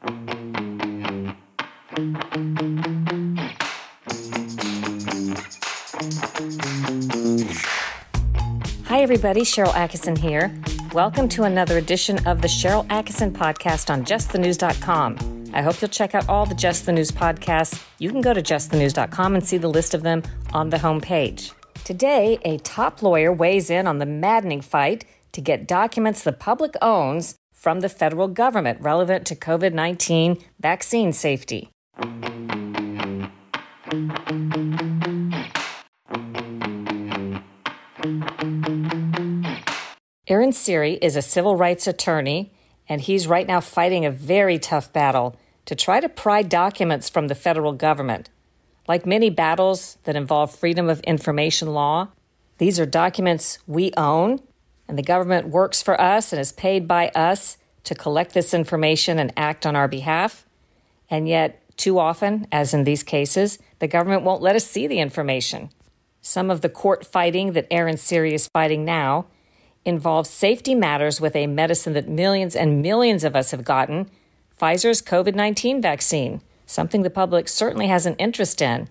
Hi, everybody. Sharyl Attkisson here. Welcome to another edition of the Sharyl Attkisson podcast on justthenews.com. I hope you'll check out all the Just the News podcasts. You can go to justthenews.com and see the list of them on the homepage. Today, a top lawyer weighs in on the maddening fight to get documents the public owns from the federal government relevant to COVID 19 vaccine safety. Aaron Siri is a civil rights attorney, and he's right now fighting a very tough battle to try to pry documents from the federal government. Like many battles that involve freedom of information law, these are documents we own, and the government works for us and is paid by us to collect this information and act on our behalf. And yet, too often, as in these cases, the government won't let us see the information. Some of the court fighting that Aaron Siri is fighting now involves safety matters with a medicine that millions and millions of us have gotten Pfizer's COVID 19 vaccine, something the public certainly has an interest in.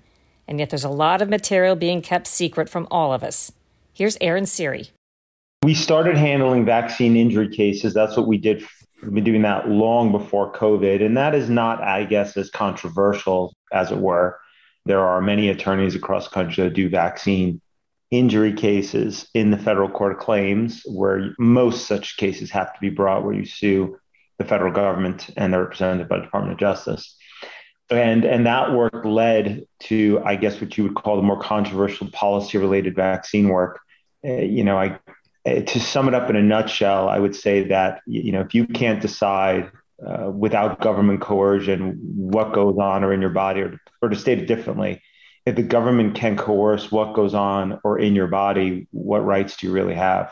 And yet there's a lot of material being kept secret from all of us. Here's Aaron Siri. We started handling vaccine injury cases. That's what we did. We've been doing that long before COVID. And that is not, I guess, as controversial as it were. There are many attorneys across the country that do vaccine injury cases in the federal court of claims, where most such cases have to be brought where you sue the federal government and they're represented by the Department of Justice. And, and that work led to, I guess, what you would call the more controversial policy related vaccine work. Uh, you know, I, to sum it up in a nutshell, I would say that, you know, if you can't decide uh, without government coercion what goes on or in your body, or, or to state it differently, if the government can coerce what goes on or in your body, what rights do you really have?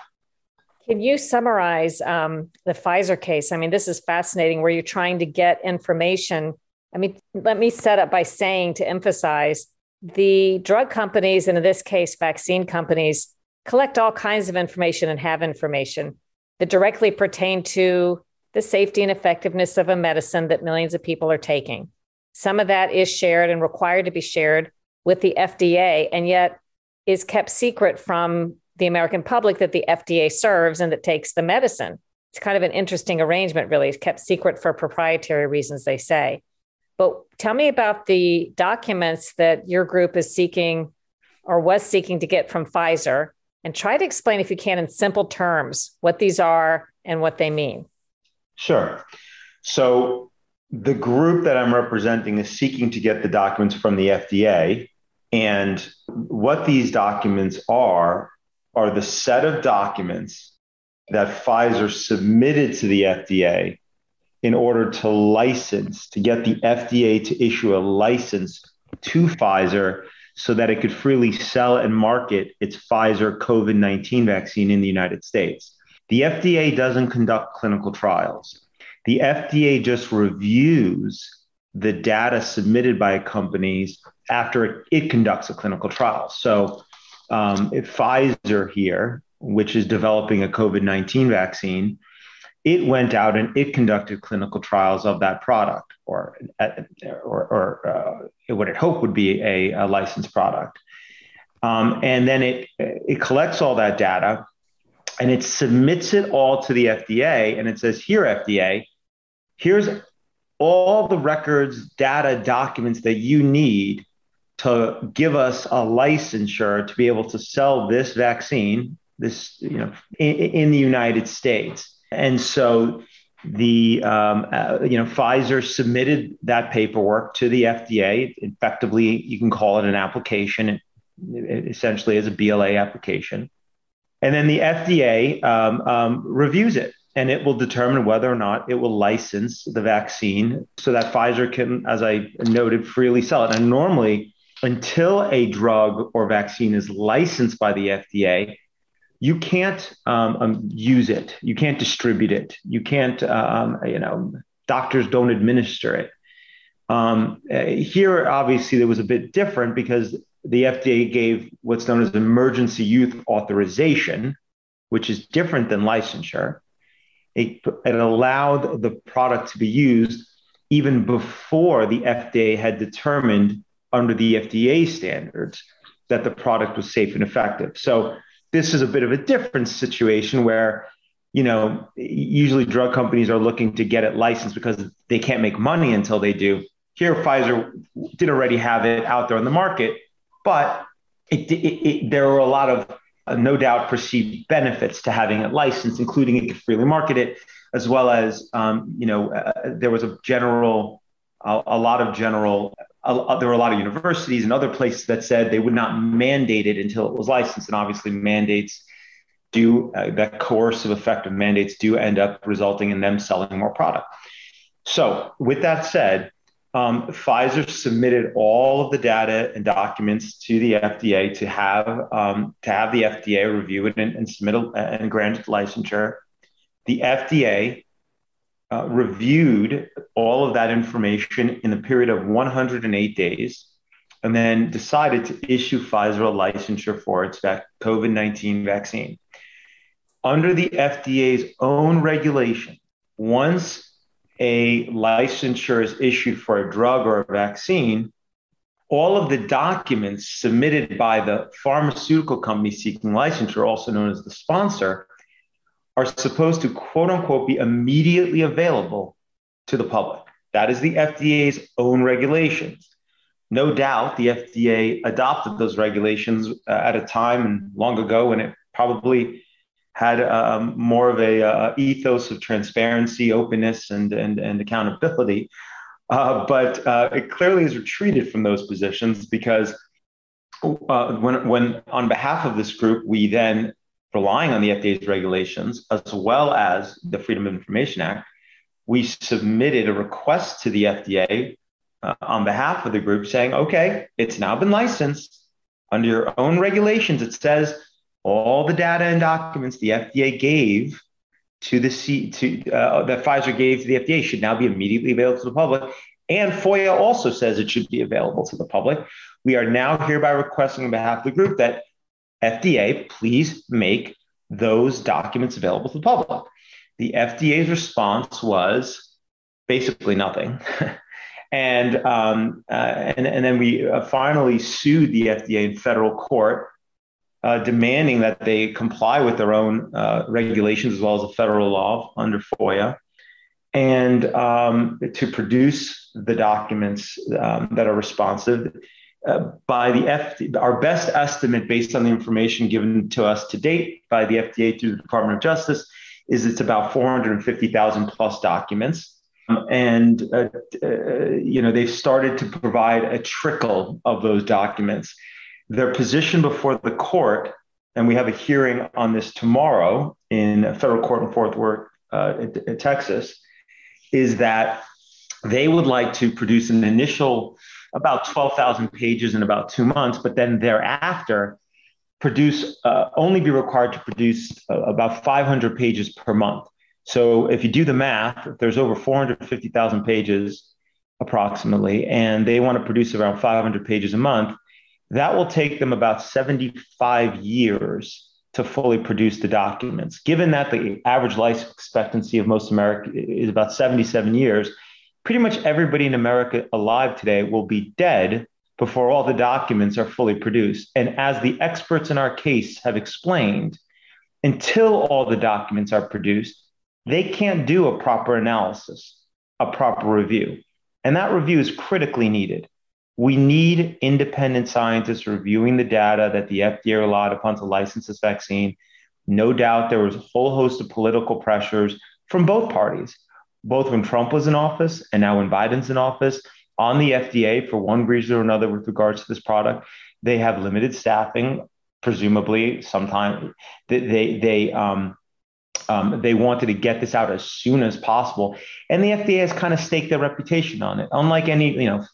Can you summarize um, the Pfizer case? I mean, this is fascinating where you're trying to get information. I mean, let me set up by saying to emphasize the drug companies, and in this case, vaccine companies, collect all kinds of information and have information that directly pertain to the safety and effectiveness of a medicine that millions of people are taking. Some of that is shared and required to be shared with the FDA and yet is kept secret from the American public that the FDA serves and that takes the medicine. It's kind of an interesting arrangement, really. It's kept secret for proprietary reasons, they say. But tell me about the documents that your group is seeking or was seeking to get from Pfizer and try to explain, if you can, in simple terms, what these are and what they mean. Sure. So, the group that I'm representing is seeking to get the documents from the FDA and what these documents are, are the set of documents that Pfizer submitted to the FDA in order to license, to get the FDA to issue a license to Pfizer so that it could freely sell and market its Pfizer COVID 19 vaccine in the United States. The FDA doesn't conduct clinical trials. The FDA just reviews the data submitted by companies after it, it conducts a clinical trial. So, um, if Pfizer here, which is developing a COVID 19 vaccine, it went out and it conducted clinical trials of that product, or, or, or uh, what it hoped would be a, a licensed product. Um, and then it, it collects all that data and it submits it all to the FDA and it says, Here, FDA, here's all the records, data, documents that you need to give us a licensure to be able to sell this vaccine, this you know, in, in the United States. And so the um, uh, you know Pfizer submitted that paperwork to the FDA. Effectively, you can call it an application. It, essentially is a BLA application, and then the FDA um, um, reviews it and it will determine whether or not it will license the vaccine so that Pfizer can, as I noted, freely sell it. And normally, until a drug or vaccine is licensed by the FDA, you can't um, um, use it. You can't distribute it. You can't, um, you know, doctors don't administer it. Um, here, obviously, there was a bit different because the FDA gave what's known as emergency use authorization, which is different than licensure it, it allowed the product to be used even before the FDA had determined under the FDA standards that the product was safe and effective. So this is a bit of a different situation where you know usually drug companies are looking to get it licensed because they can't make money until they do. Here, Pfizer did already have it out there on the market, but it, it, it, there were a lot of uh, no doubt perceived benefits to having it licensed, including it could freely market it, as well as um, you know uh, there was a general, a, a lot of general. Uh, there were a lot of universities and other places that said they would not mandate it until it was licensed, and obviously mandates do uh, that coercive effect of mandates do end up resulting in them selling more product. So, with that said, um, Pfizer submitted all of the data and documents to the FDA to have um, to have the FDA review it and, and submit a, and grant licensure. The FDA uh, reviewed all of that information in a period of 108 days, and then decided to issue Pfizer a licensure for its COVID 19 vaccine. Under the FDA's own regulation, once a licensure is issued for a drug or a vaccine, all of the documents submitted by the pharmaceutical company seeking licensure, also known as the sponsor, are supposed to quote unquote be immediately available to the public. That is the FDA's own regulations. No doubt the FDA adopted those regulations uh, at a time and long ago when it probably had um, more of a uh, ethos of transparency, openness, and and, and accountability. Uh, but uh, it clearly has retreated from those positions because uh, when when on behalf of this group, we then relying on the FDA's regulations as well as the Freedom of Information Act, we submitted a request to the FDA uh, on behalf of the group saying, okay, it's now been licensed under your own regulations. It says all the data and documents the FDA gave to the C to uh, that Pfizer gave to the FDA should now be immediately available to the public. And FOIA also says it should be available to the public. We are now hereby requesting on behalf of the group that FDA please make those documents available to the public. The FDA's response was basically nothing. and, um, uh, and, and then we uh, finally sued the FDA in federal court uh, demanding that they comply with their own uh, regulations as well as the federal law under FOIA, and um, to produce the documents um, that are responsive. Uh, by the FD, our best estimate, based on the information given to us to date by the FDA through the Department of Justice, is it's about 450,000 plus documents. and uh, uh, you know they've started to provide a trickle of those documents their position before the court, and we have a hearing on this tomorrow in a federal court in Fort Worth, uh, in, in Texas, is that they would like to produce an initial about 12,000 pages in about two months, but then thereafter produce uh, only be required to produce uh, about 500 pages per month. So if you do the math, there's over 450,000 pages approximately, and they want to produce around 500 pages a month, that will take them about 75 years to fully produce the documents. Given that the average life expectancy of most America is about 77 years, pretty much everybody in America alive today will be dead before all the documents are fully produced. And as the experts in our case have explained, until all the documents are produced, they can't do a proper analysis, a proper review. And that review is critically needed. We need independent scientists reviewing the data that the FDA relied upon to license this vaccine. No doubt there was a whole host of political pressures from both parties, both when Trump was in office and now when Biden's in office, on the FDA for one reason or another with regards to this product. They have limited staffing, presumably. Sometimes they they they um, um, they wanted to get this out as soon as possible, and the FDA has kind of staked their reputation on it. Unlike any you know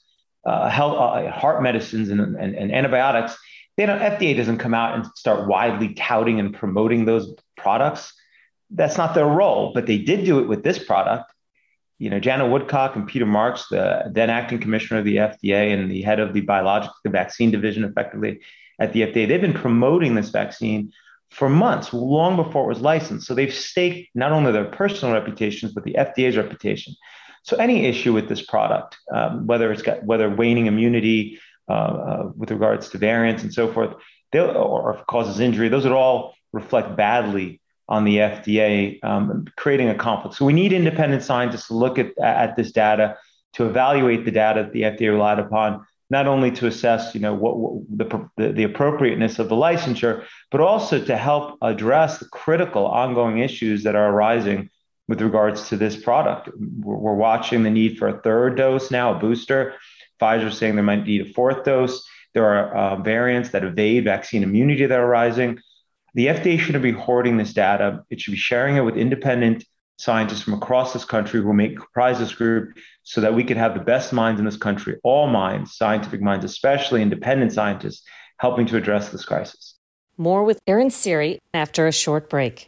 uh, health, uh, heart medicines and, and, and antibiotics, they don't, FDA doesn't come out and start widely touting and promoting those products. That's not their role, but they did do it with this product. You know, Janet Woodcock and Peter Marks, the then acting commissioner of the FDA and the head of the biologic the vaccine division, effectively at the FDA, they've been promoting this vaccine for months, long before it was licensed. So they've staked not only their personal reputations, but the FDA's reputation. So any issue with this product, um, whether it's got whether waning immunity uh, uh, with regards to variants and so forth, or causes injury, those would all reflect badly on the FDA, um, creating a conflict. So we need independent scientists to look at, at this data, to evaluate the data that the FDA relied upon, not only to assess, you know, what, what the, the, the appropriateness of the licensure, but also to help address the critical ongoing issues that are arising with regards to this product. We're, we're watching the need for a third dose now, a booster. Pfizer is saying they might need a fourth dose. There are uh, variants that evade vaccine immunity that are rising. The FDA shouldn't be hoarding this data. It should be sharing it with independent scientists from across this country who make comprise this group so that we can have the best minds in this country, all minds, scientific minds, especially independent scientists, helping to address this crisis. More with Aaron Siri after a short break.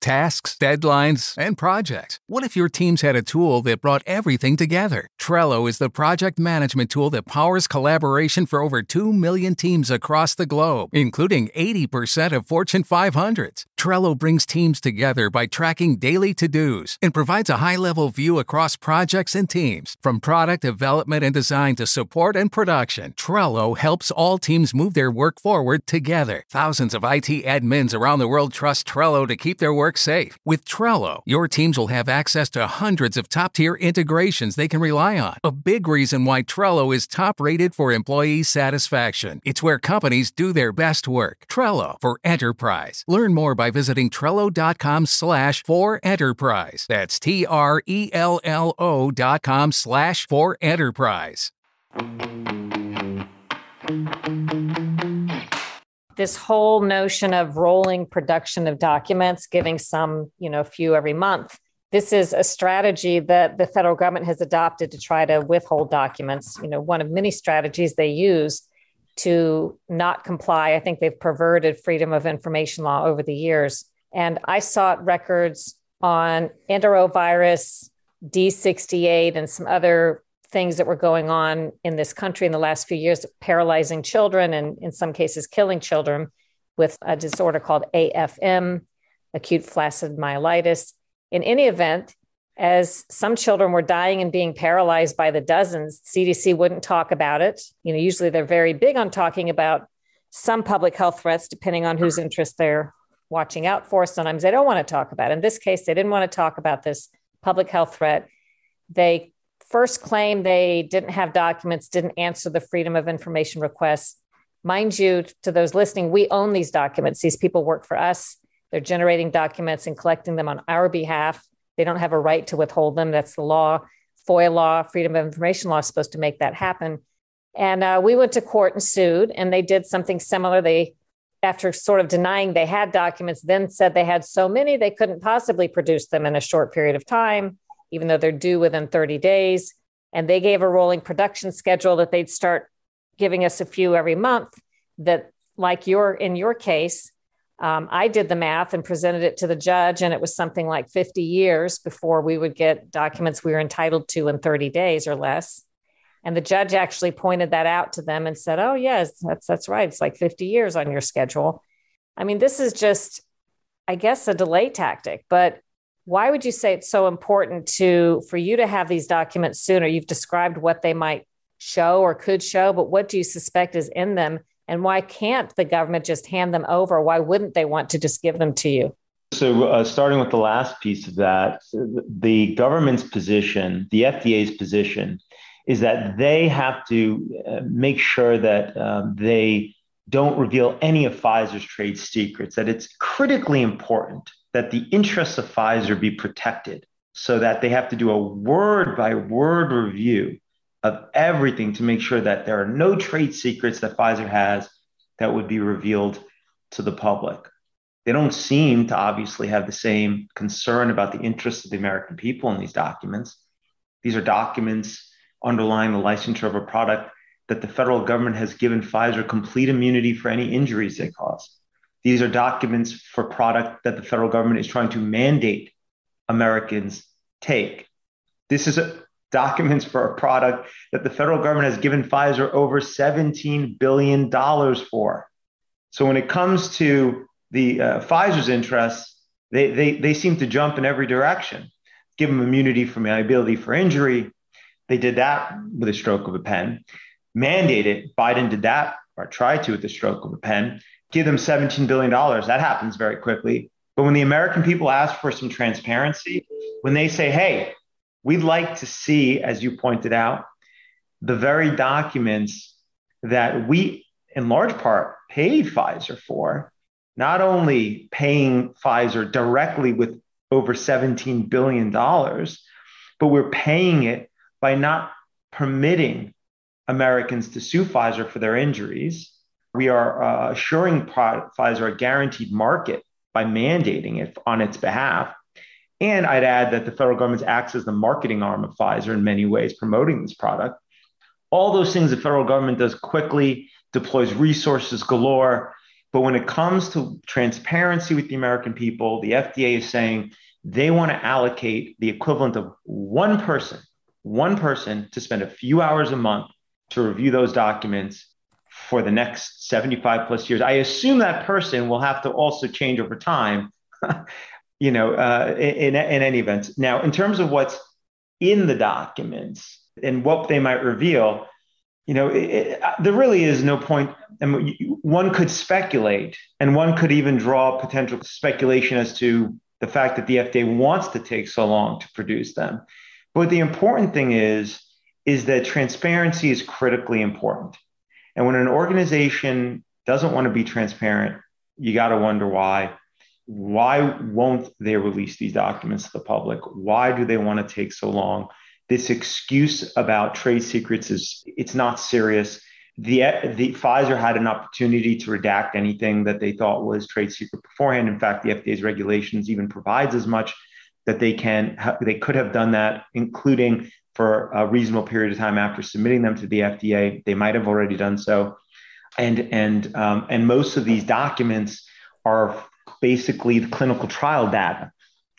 Tasks, deadlines, and projects. What if your teams had a tool that brought everything together? Trello is the project management tool that powers collaboration for over 2 million teams across the globe, including 80% of Fortune 500s. Trello brings teams together by tracking daily to dos and provides a high level view across projects and teams. From product development and design to support and production, Trello helps all teams move their work forward together. Thousands of IT admins around the world trust Trello to keep their work safe. With Trello, your teams will have access to hundreds of top tier integrations they can rely on. A big reason why Trello is top rated for employee satisfaction. It's where companies do their best work. Trello for enterprise. Learn more by visiting Trello.com slash for enterprise. That's T R E L L O dot com slash for enterprise this whole notion of rolling production of documents, giving some, you know, a few every month. This is a strategy that the federal government has adopted to try to withhold documents. You know, one of many strategies they use to not comply. I think they've perverted freedom of information law over the years. And I sought records on enterovirus, D68, and some other things that were going on in this country in the last few years, paralyzing children and in some cases killing children with a disorder called AFM, acute flaccid myelitis. In any event, as some children were dying and being paralyzed by the dozens, CDC wouldn't talk about it. You know, usually they're very big on talking about some public health threats, depending on whose interest they're watching out for. Sometimes they don't want to talk about. It. In this case, they didn't want to talk about this public health threat. They first claim they didn't have documents, didn't answer the Freedom of Information requests. Mind you, to those listening, we own these documents. These people work for us. They're generating documents and collecting them on our behalf. They don't have a right to withhold them. That's the law. FOIA law, Freedom of Information law is supposed to make that happen. And uh, we went to court and sued, and they did something similar. They, after sort of denying they had documents, then said they had so many they couldn't possibly produce them in a short period of time even though they're due within 30 days. And they gave a rolling production schedule that they'd start giving us a few every month. That, like your in your case, um, I did the math and presented it to the judge, and it was something like 50 years before we would get documents we were entitled to in 30 days or less. And the judge actually pointed that out to them and said, "Oh, yes, that's that's right. It's like 50 years on your schedule." I mean, this is just, I guess, a delay tactic. But why would you say it's so important to for you to have these documents sooner you've described what they might show or could show but what do you suspect is in them and why can't the government just hand them over? Why wouldn't they want to just give them to you? So uh, starting with the last piece of that the government's position the fda's position is that they have to uh, make sure that um, they don't reveal any of pfizer's trade secrets that it's critically important that the interests of Pfizer be protected so that they have to do a word by word review of everything to make sure that there are no trade secrets that Pfizer has that would be revealed to the public. They don't seem to obviously have the same concern about the interests of the American people in these documents. These are documents underlying the licensure of a product that the federal government has given Pfizer complete immunity for any injuries they cause. These are documents for product that the federal government is trying to mandate Americans take. This is a, documents for a product that the federal government has given Pfizer over $17 billion for. So when it comes to the uh, Pfizer's interests, they, they, they seem to jump in every direction. Give them immunity from liability for injury. They did that with a stroke of a pen. Mandate it. Biden did that or tried to with the stroke of a pen. Give them $17 billion. That happens very quickly. But when the American people ask for some transparency, when they say, hey, we'd like to see, as you pointed out, the very documents that we, in large part, paid Pfizer for, not only paying Pfizer directly with over $17 billion, but we're paying it by not permitting Americans to sue Pfizer for their injuries. We are uh, assuring Pfizer a guaranteed market by mandating it on its behalf. And I'd add that the federal government acts as the marketing arm of Pfizer in many ways, promoting this product. All those things the federal government does quickly, deploys resources galore. But when it comes to transparency with the American people, the FDA is saying they want to allocate the equivalent of one person, one person to spend a few hours a month to review those documents for the next 75 plus years. I assume that person will have to also change over time, you know, uh, in, in any event. Now, in terms of what's in the documents and what they might reveal, you know, it, it, uh, there really is no point. One could speculate, and one could even draw potential speculation as to the fact that the FDA wants to take so long to produce them. But the important thing is, is that transparency is critically important. And when an organization doesn't want to be transparent, you got to wonder why. Why won't they release these documents to the public? Why do they want to take so long? This excuse about trade secrets is it's not serious. The, the Pfizer had an opportunity to redact anything that they thought was trade secret beforehand. In fact, the FDA's regulations even provides as much that they can they could have done that, including for a reasonable period of time after submitting them to the FDA. They might have already done so, and and um, and most of these documents are basically the clinical trial data.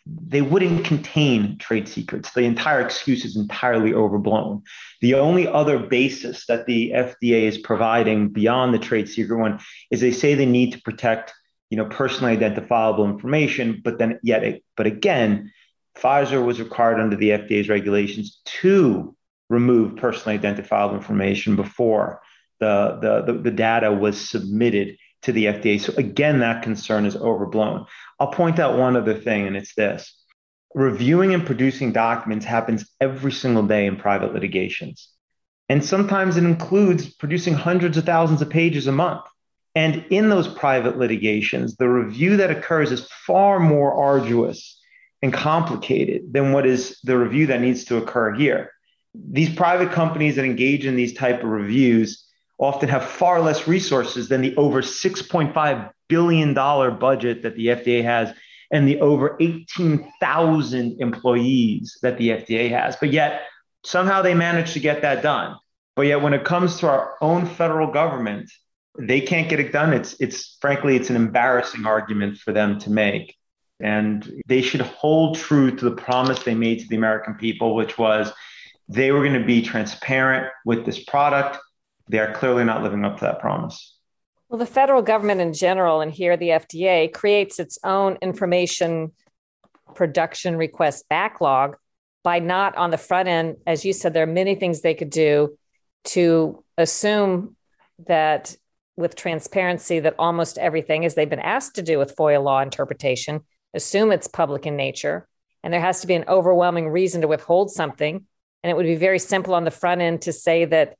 They wouldn't contain trade secrets. The entire excuse is entirely overblown. The only other basis that the FDA is providing beyond the trade secret one is they say they need to protect, you know, personally identifiable information, but then yet, but again, Pfizer was required under the FDA's regulations to remove personally identifiable information before the, the, the, the, data was submitted to the FDA. So again, that concern is overblown. I'll point out one other thing, and it's this. Reviewing and producing documents happens every single day in private litigations. And sometimes it includes producing hundreds of thousands of pages a month. And in those private litigations, the review that occurs is far more arduous and complicated than what is the review that needs to occur here. These private companies that engage in these type of reviews often have far less resources than the over $6.5 billion budget that the FDA has and the over 18,000 employees that the FDA has. But yet, somehow they manage to get that done. But yet, when it comes to our own federal government, they can't get it done. It's, it's frankly, it's an embarrassing argument for them to make. And they should hold true to the promise they made to the American people, which was they were going to be transparent with this product. They are clearly not living up to that promise. Well, the federal government in general, and here the FDA, creates its own information production request backlog by not on the front end. As you said, there are many things they could do to assume that with transparency, that almost everything, as they've been asked to do with FOIA law interpretation, assume it's public in nature, and there has to be an overwhelming reason to withhold something. And it would be very simple on the front end to say that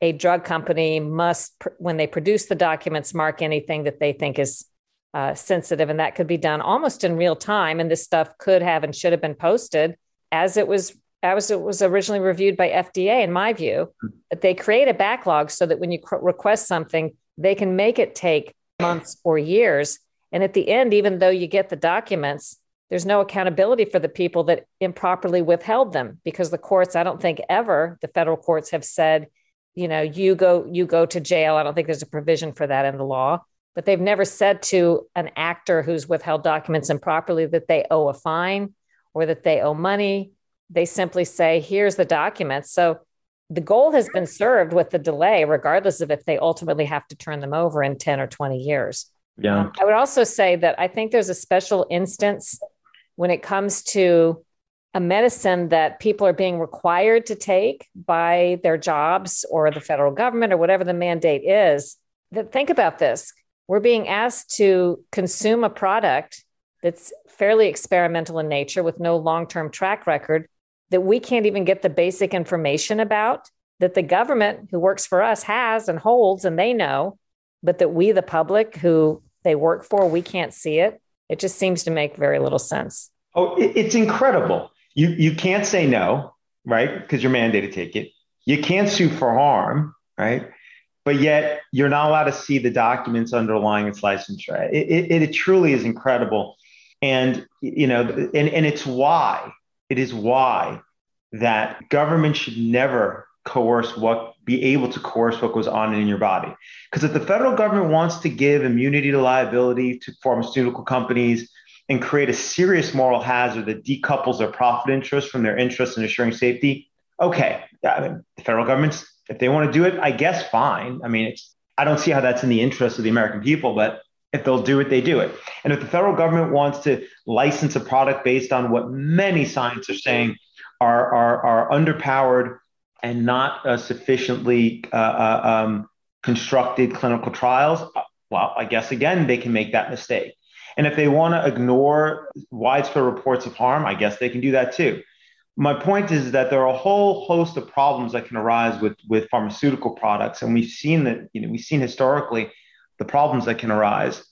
a drug company must, when they produce the documents, mark anything that they think is uh, sensitive. And that could be done almost in real time. And this stuff could have and should have been posted as it was as it was originally reviewed by FDA, in my view, they create a backlog so that when you request something, they can make it take months or years and at the end, even though you get the documents, there's no accountability for the people that improperly withheld them because the courts, I don't think ever the federal courts have said, you know, you go, you go to jail. I don't think there's a provision for that in the law, but they've never said to an actor who's withheld documents improperly that they owe a fine or that they owe money. They simply say, here's the documents. So the goal has been served with the delay, regardless of if they ultimately have to turn them over in 10 or 20 years. Yeah. Um, I would also say that I think there's a special instance when it comes to a medicine that people are being required to take by their jobs or the federal government or whatever the mandate is. That think about this. We're being asked to consume a product that's fairly experimental in nature with no long-term track record that we can't even get the basic information about that the government who works for us has and holds and they know but that we the public who they work for we can't see it it just seems to make very little sense oh it's incredible you you can't say no right? Because you're mandated to take it. You can't sue for harm right? But yet you're not allowed to see the documents underlying its licensure it, it, it truly is incredible. And you know and, and it's why it is why that government should never coerce what be able to coerce what goes on in your body. Because if the federal government wants to give immunity to liability to pharmaceutical companies and create a serious moral hazard that decouples their profit interest from their interest in assuring safety okay I mean, the federal government's if they want to do it i guess fine i mean i don't see how that's in the interest of the american people but if they'll do it they do it and if the federal government wants to license a product based on what many scientists are saying are, are, are underpowered and not uh, sufficiently uh, uh, um, constructed clinical trials, uh, well, I guess again, they can make that mistake. And if they want to ignore widespread reports of harm, I guess they can do that too. My point is that there are a whole host of problems that can arise with, with pharmaceutical products. And we've seen that, you know, we've seen historically the problems that can arise.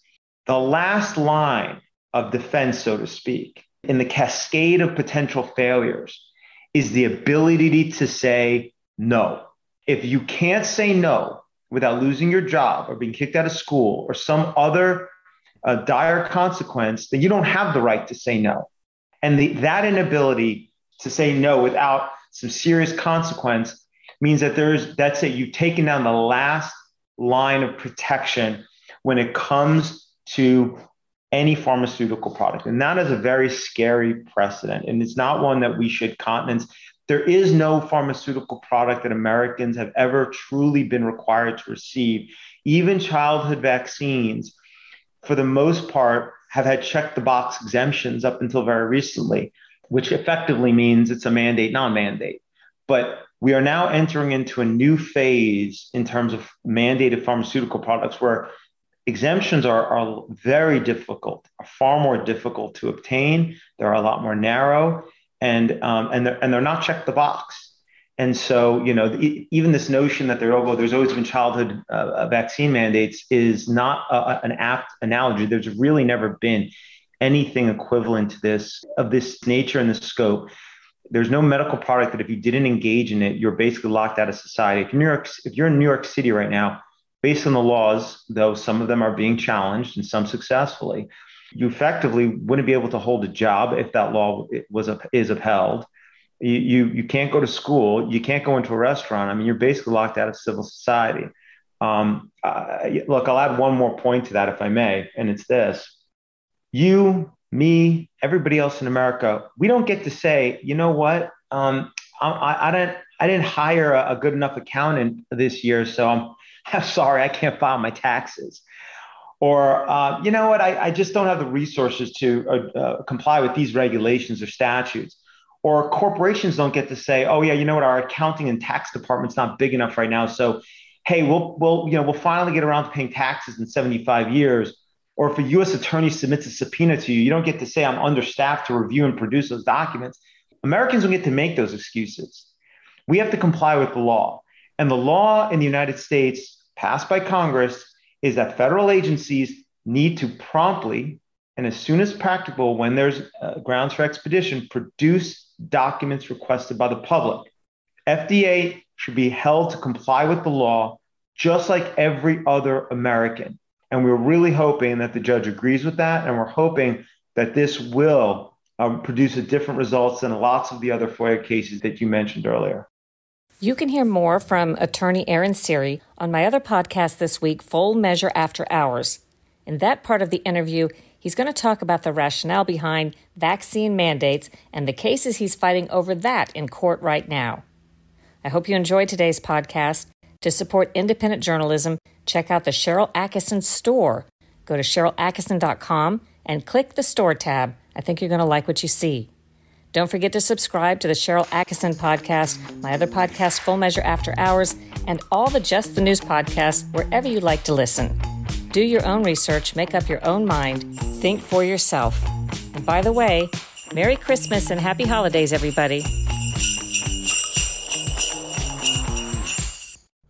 The last line of defense, so to speak, in the cascade of potential failures is the ability to say no. If you can't say no without losing your job or being kicked out of school or some other uh, dire consequence, then you don't have the right to say no. And the, that inability to say no without some serious consequence means that there's that's it. You've taken down the last line of protection when it comes to any pharmaceutical product. And that is a very scary precedent. And it's not one that we should countenance. There is no pharmaceutical product that Americans have ever truly been required to receive. Even childhood vaccines, for the most part, have had check the box exemptions up until very recently, which effectively means it's a mandate, non mandate. But we are now entering into a new phase in terms of mandated pharmaceutical products where exemptions are, are very difficult, are far more difficult to obtain. They're a lot more narrow, and um, and they're and they're not check the box. And so, you know, even this notion that there, oh, well, there's always been childhood uh, uh, vaccine mandates is not a, an apt analogy. There's really never been anything equivalent to this of this nature and this scope. There's no medical product that if you didn't engage in it, you're basically locked out of society. If New York, if you're in New York City right now, based on the laws, though some of them are being challenged and some successfully, you effectively wouldn't be able to hold a job if that law was is upheld. You, you, can't go to school. You can't go into a restaurant. I mean, you're basically locked out of civil society. Um, look, I'll add one more point to that, if I may, and it's this: you, me, everybody else in America, we don't get to say, you know what? Um, I, I, didn't I didn't hire a, a good enough accountant this year, so I'm I'm sorry, I can't file my taxes. Or, uh, you know what, I, I, just don't have the resources to uh, uh, comply with these regulations or statutes. Or corporations don't get to say, oh, yeah, you know what, our accounting and tax department's not big enough right now. So, hey, we'll, we'll, you know, we'll finally get around to paying taxes in 75 years. Or if a US attorney submits a subpoena to you, you don't get to say, I'm understaffed to review and produce those documents. Americans don't get to make those excuses. We have to comply with the law. And the law in the United States passed by Congress is that federal agencies need to promptly and as soon as practical, when there's uh, grounds for expedition, produce documents requested by the public. FDA should be held to comply with the law just like every other American. And we're really hoping that the judge agrees with that. And we're hoping that this will um, produce a different results than lots of the other FOIA cases that you mentioned earlier. You can hear more from attorney Aaron Siri on my other podcast this week, Full Measure After Hours. In that part of the interview, he's going to talk about the rationale behind vaccine mandates and the cases he's fighting over that in court right now. I hope you enjoyed today's podcast. To support independent journalism, check out the Sharyl Attkisson store. go to SharylAttkisson.com and click the store tab. I think you're going to like what you see. Don't forget to subscribe to the Sharyl Attkisson podcast, my other podcast, Full Measure After Hours, and all the Just the News podcasts wherever you like to listen. Do your own research, make up your own mind, think for yourself. And by the way, Merry Christmas and Happy Holidays, everybody.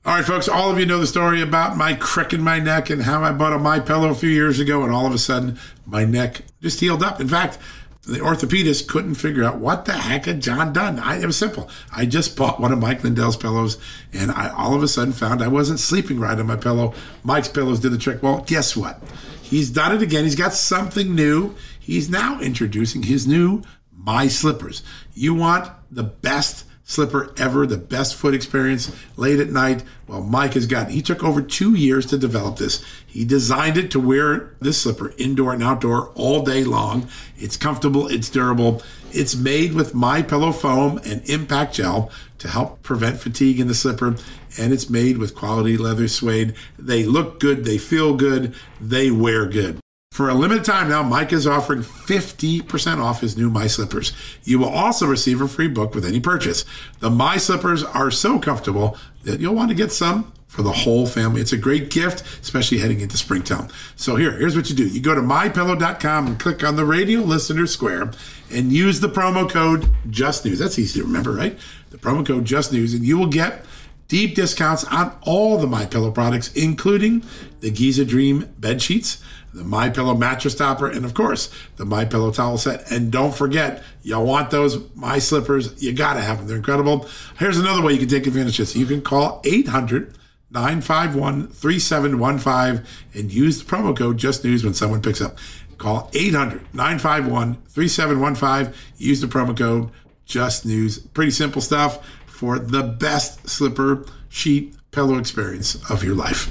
All right, folks, all of you know the story about my crick in my neck and how I bought a My Pillow a few years ago, and all of a sudden my neck just healed up. In fact, the orthopedist couldn't figure out what the heck had John done. I, it was simple. I just bought one of Mike Lindell's pillows, and I all of a sudden found I wasn't sleeping right on my pillow. Mike's pillows did the trick. Well, guess what? He's done it again. He's got something new. He's now introducing his new My Slippers. You want the best slipper ever, the best foot experience late at night. Well, Mike has got, he took over two years to develop this. He designed it to wear this slipper indoor and outdoor all day long. It's comfortable, it's durable. It's made with My Pillow foam and impact gel to help prevent fatigue in the slipper. And it's made with quality leather suede. They look good, they feel good, they wear good. For a limited time now, Mike is offering 50% off his new My Slippers. You will also receive a free book with any purchase. The My Slippers are so comfortable that you'll want to get some for the whole family. It's a great gift, especially heading into springtime. So here, here's what you do. You go to mypillow.com and click on the radio listener square and use the promo code Just News. That's easy to remember, right? The promo code Just News, and you will get deep discounts on all the My Pillow products, including the Giza Dream bed sheets the My Pillow mattress topper, and of course the My Pillow towel set. And don't forget, y'all want those My Slippers? You gotta have them. They're incredible. Here's another way you can take advantage of this. You can call 800 951 3715 and use the promo code Just News when someone picks up. Call 800 951 3715. Use the promo code Just News. Pretty simple stuff for the best slipper sheet pillow experience of your life.